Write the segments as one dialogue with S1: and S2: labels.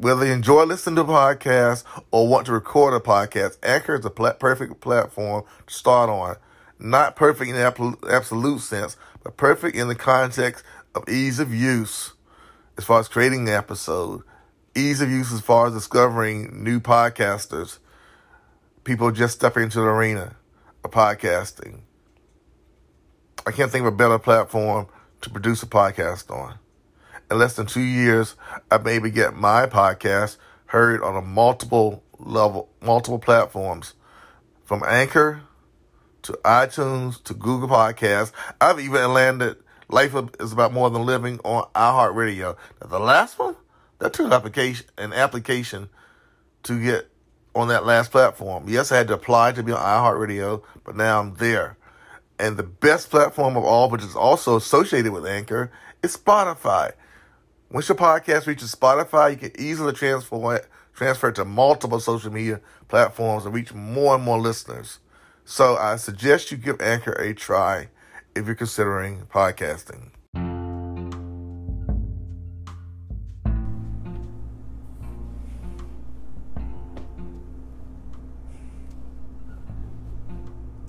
S1: Whether you enjoy listening to podcasts or want to record a podcast, Anchor is the pla- perfect platform to start on. Not perfect in the absolute sense, but perfect in the context of ease of use as far as creating the episode, ease of use as far as discovering new podcasters, people just stepping into the arena of podcasting. I can't think of a better platform to produce a podcast on in less than two years, I maybe get my podcast heard on a multiple level, multiple platforms, from Anchor to iTunes to Google Podcasts. I've even landed Life is About More Than Living on iHeartRadio. Now, the last one, that took application, an application to get on that last platform. Yes, I had to apply to be on iHeartRadio, but now I'm there. And the best platform of all, which is also associated with Anchor, is Spotify. Once your podcast reaches Spotify, you can easily transfer it, transfer it to multiple social media platforms and reach more and more listeners. So I suggest you give Anchor a try if you're considering podcasting.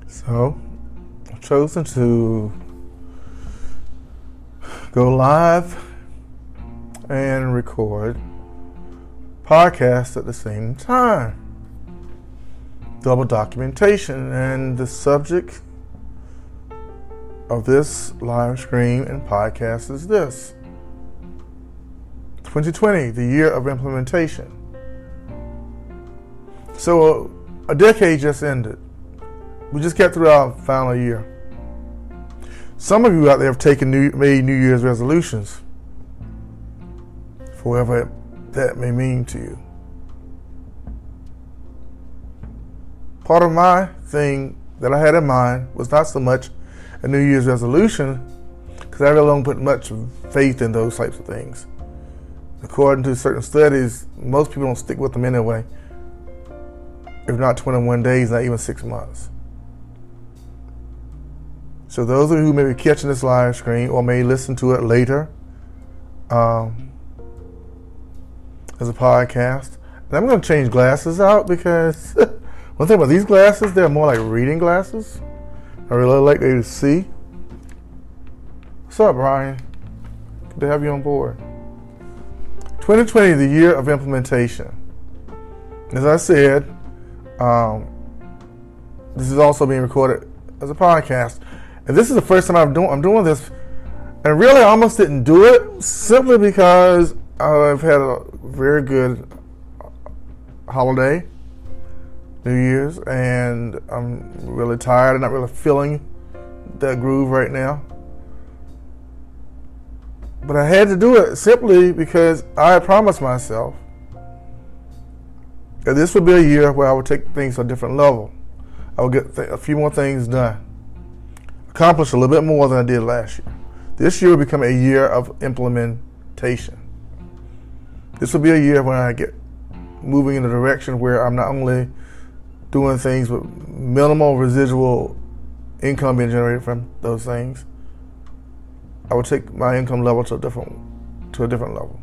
S1: So, I've chosen to go live and record podcasts at the same time. Double documentation. And the subject of this live stream and podcast is this 2020, the year of implementation. So a decade just ended. We just got through our final year. Some of you out there have taken new, made New Year's resolutions for whatever that may mean to you. Part of my thing that I had in mind was not so much a New Year's resolution, because I really don't put much faith in those types of things. According to certain studies, most people don't stick with them anyway, if not 21 days, not even six months. So, those of you who may be catching this live stream or may listen to it later, um, as a podcast. And I'm going to change glasses out because one thing about these glasses, they're more like reading glasses. I really like to see. What's up, Brian? Good to have you on board. 2020, the year of implementation. As I said, um, this is also being recorded as a podcast. And this is the first time I'm doing I'm doing this. And really I almost didn't do it simply because I've had a very good holiday, New Year's, and I'm really tired. I'm not really feeling that groove right now. But I had to do it simply because I promised myself that this would be a year where I would take things to a different level. I would get a few more things done, accomplish a little bit more than I did last year. This year will become a year of implementation. This will be a year when I get moving in a direction where I'm not only doing things with minimal residual income being generated from those things. I will take my income level to a different to a different level.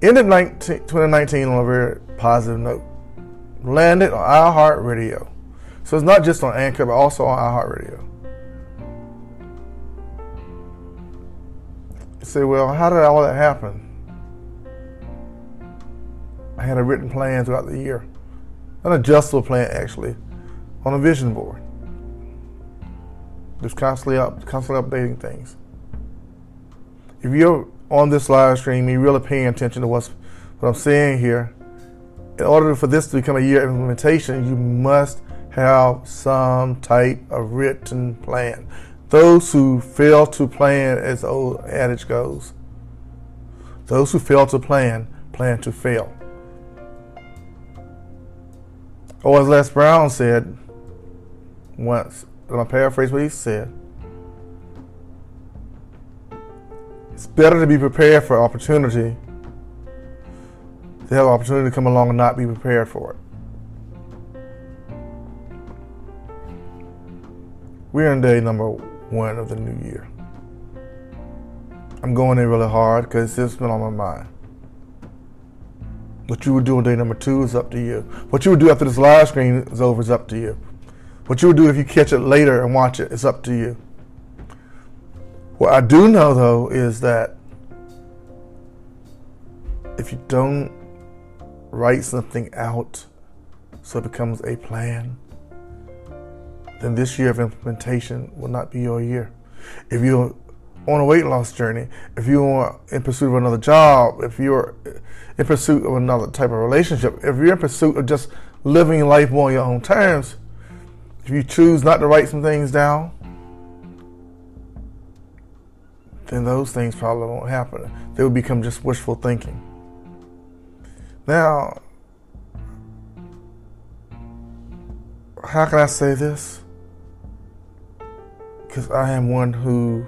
S1: Ended 19, 2019 on a very positive note. Landed on iHeartRadio. So it's not just on Anchor, but also on iHeartRadio. Say, well, how did all that happen? I had a written plan throughout the year, an adjustable plan actually, on a vision board. Just constantly up, constantly updating things. If you're on this live stream, you're really paying attention to what's what I'm saying here. In order for this to become a year of implementation, you must have some type of written plan. Those who fail to plan, as the old adage goes, those who fail to plan, plan to fail. Or as Les Brown said once, I'm going to paraphrase what he said. It's better to be prepared for opportunity to have opportunity to come along and not be prepared for it. We're in day number one of the new year. I'm going in really hard because it's been on my mind.
S2: What you would do on day number two is up to you. What you would do after this live screen is over is up to you. What you would do if you catch it later and watch it is up to you. What I do know though is that if you don't write something out so it becomes a plan, then this year of implementation will not be your year. If you're on a weight loss journey, if you're in pursuit of another job, if you're in pursuit of another type of relationship, if you're in pursuit of just living life on your own terms, if you choose not to write some things down, then those things probably won't happen. They will become just wishful thinking. Now, how can I say this? Because I am one who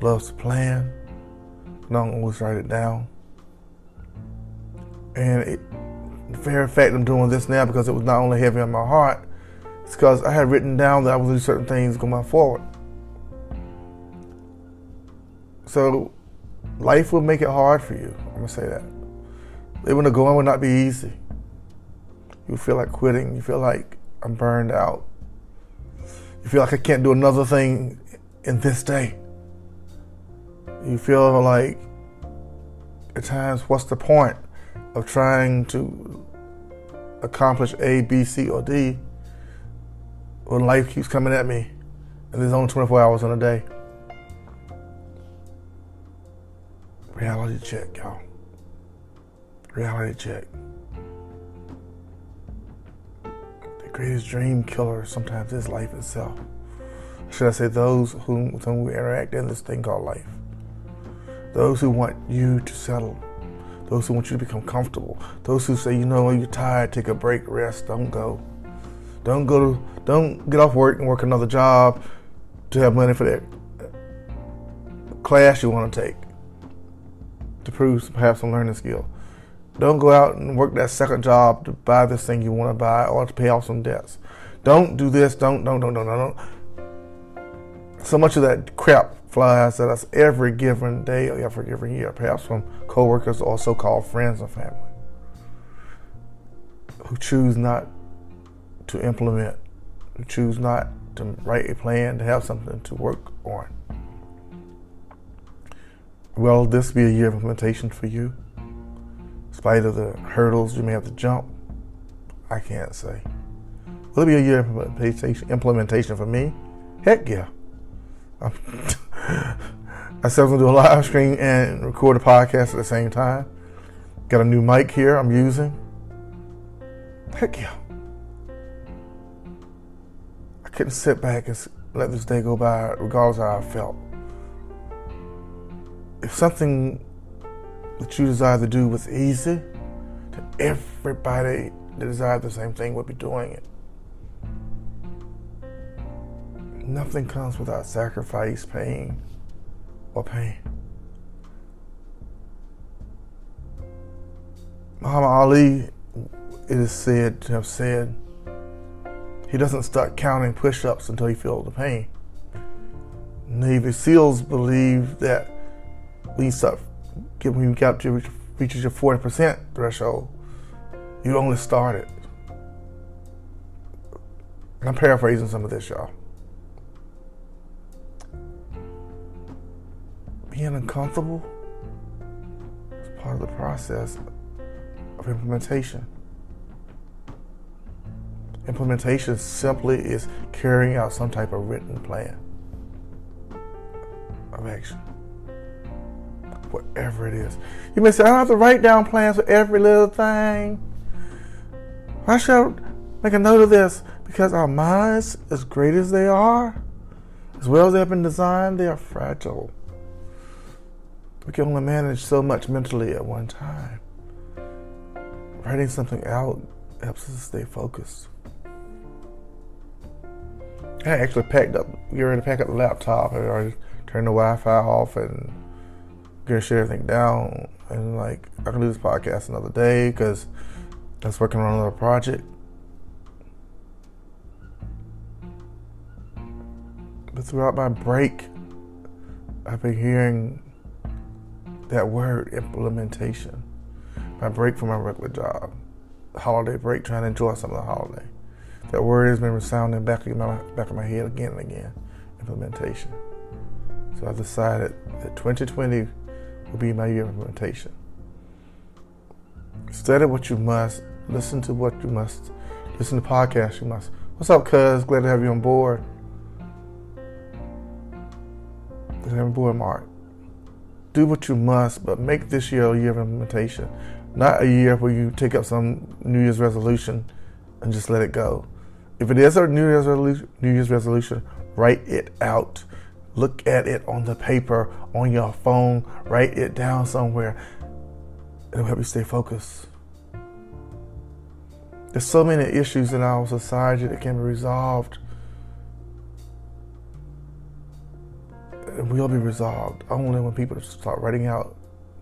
S2: loves to plan, don't always write it down. And it, the very fact I'm doing this now because it was not only heavy on my heart, it's because I had written down that I was do certain things going forward. So life will make it hard for you. I'm gonna say that. Living the going will not be easy. You feel like quitting. You feel like I'm burned out. You feel like I can't do another thing in this day. You feel like at times, what's the point of trying to accomplish A, B, C, or D when life keeps coming at me and there's only 24 hours in a day? Reality check, y'all. Reality check. Greatest dream killer sometimes is life itself. Should I say those whom, with whom we interact in this thing called life? Those who want you to settle. Those who want you to become comfortable. Those who say, you know, you're tired, take a break, rest, don't go. Don't go to, don't get off work and work another job to have money for that class you want to take to prove perhaps some learning skill. Don't go out and work that second job to buy this thing you want to buy or to pay off some debts. Don't do this. Don't, don't, don't, don't, don't. So much of that crap flies at us every given day or every given year, perhaps from coworkers or so-called friends and family who choose not to implement, who choose not to write a plan, to have something to work on. Will this be a year of implementation for you? Spite of the hurdles you may have to jump, I can't say. Will it be a year implementation, implementation for me? Heck yeah. I said I was gonna do a live stream and record a podcast at the same time. Got a new mic here I'm using. Heck yeah. I couldn't sit back and let this day go by regardless of how I felt if something that you desire to do was easy, then everybody that desired the same thing would be doing it. Nothing comes without sacrifice, pain, or pain. Muhammad Ali, it is said to have said, he doesn't start counting push ups until he feels the pain. Navy SEALs believe that when you start when you got to reach, reaches your forty percent threshold, you only started. And I'm paraphrasing some of this, y'all. Being uncomfortable is part of the process of implementation. Implementation simply is carrying out some type of written plan of action whatever it is. You may say, I don't have to write down plans for every little thing. Why should I make a note of this? Because our minds, as great as they are, as well as they have been designed, they are fragile. We can only manage so much mentally at one time. Writing something out helps us stay focused. I actually packed up, get ready to pack up the laptop. I already turned the Wi Fi off and gonna share everything down and like I can do this podcast another day because was working on another project. But throughout my break, I've been hearing that word implementation. my break from my regular job, holiday break, trying to enjoy some of the holiday. That word has been resounding back in my back of my head again and again. Implementation. So I decided that 2020 will be my year of implementation. Study what you must, listen to what you must, listen to podcasts you must. What's up, cuz? Glad to have you on board. Glad to have you on board, Mark. Do what you must, but make this year a year of implementation. Not a year where you take up some New Year's resolution and just let it go. If it is a New Year's resolution, New Year's resolution, write it out. Look at it on the paper, on your phone, write it down somewhere. It'll help you stay focused. There's so many issues in our society that can be resolved. And will be resolved only when people start writing out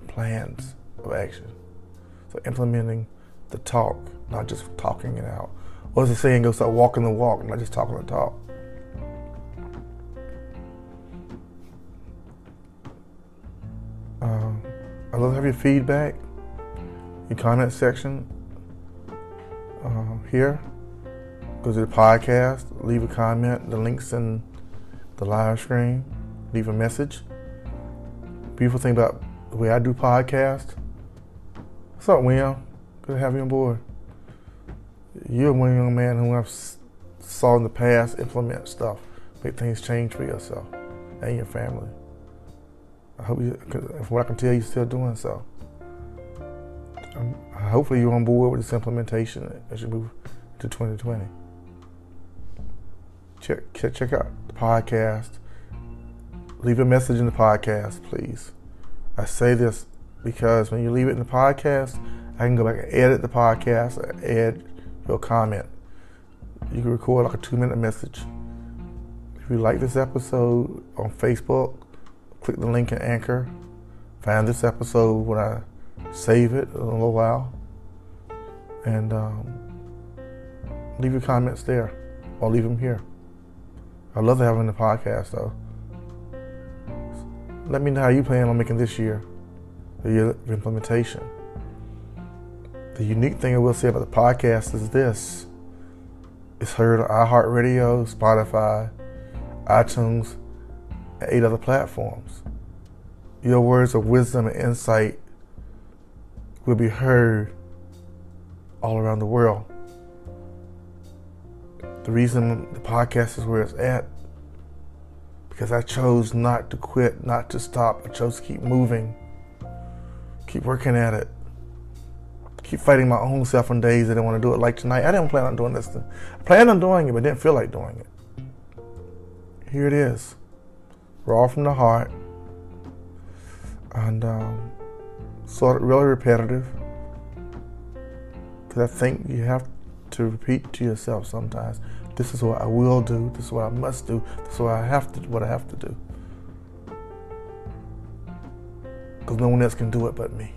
S2: plans of action. So implementing the talk, not just talking it out. What's the saying? Go start walking the walk, not just talking the talk. I love to have your feedback, your comment section uh, here. Go to the podcast, leave a comment. The links in the live stream. Leave a message. Beautiful thing about the way I do podcast. What's up, William? Good to have you on board. You're one young man who I've saw in the past implement stuff, make things change for yourself and your family. I hope you, from what I can tell, you're still doing so. Um, hopefully, you're on board with this implementation as you move to 2020. Check, check, check out the podcast. Leave a message in the podcast, please. I say this because when you leave it in the podcast, I can go back and edit the podcast, add your comment. You can record like a two minute message. If you like this episode on Facebook, click the link in Anchor. Find this episode when I save it in a little while. And um, leave your comments there or leave them here. I love having the podcast though. Let me know how you plan on making this year the year of implementation. The unique thing I will say about the podcast is this it's heard on iHeartRadio, Spotify, iTunes, and eight other platforms. Your words of wisdom and insight will be heard all around the world. The reason the podcast is where it's at because I chose not to quit, not to stop. I chose to keep moving, keep working at it, keep fighting my own self on days I didn't want to do it. Like tonight, I didn't plan on doing this. I planned on doing it, but didn't feel like doing it. Here it is, raw from the heart, and um, sort of really repetitive. Because I think you have to repeat to yourself sometimes. This is what I will do. This is what I must do. This is what I have to. What I have to do. Because no one else can do it but me.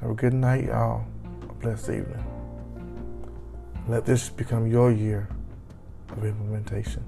S2: Have a good night, y'all. A blessed evening. Let this become your year of implementation.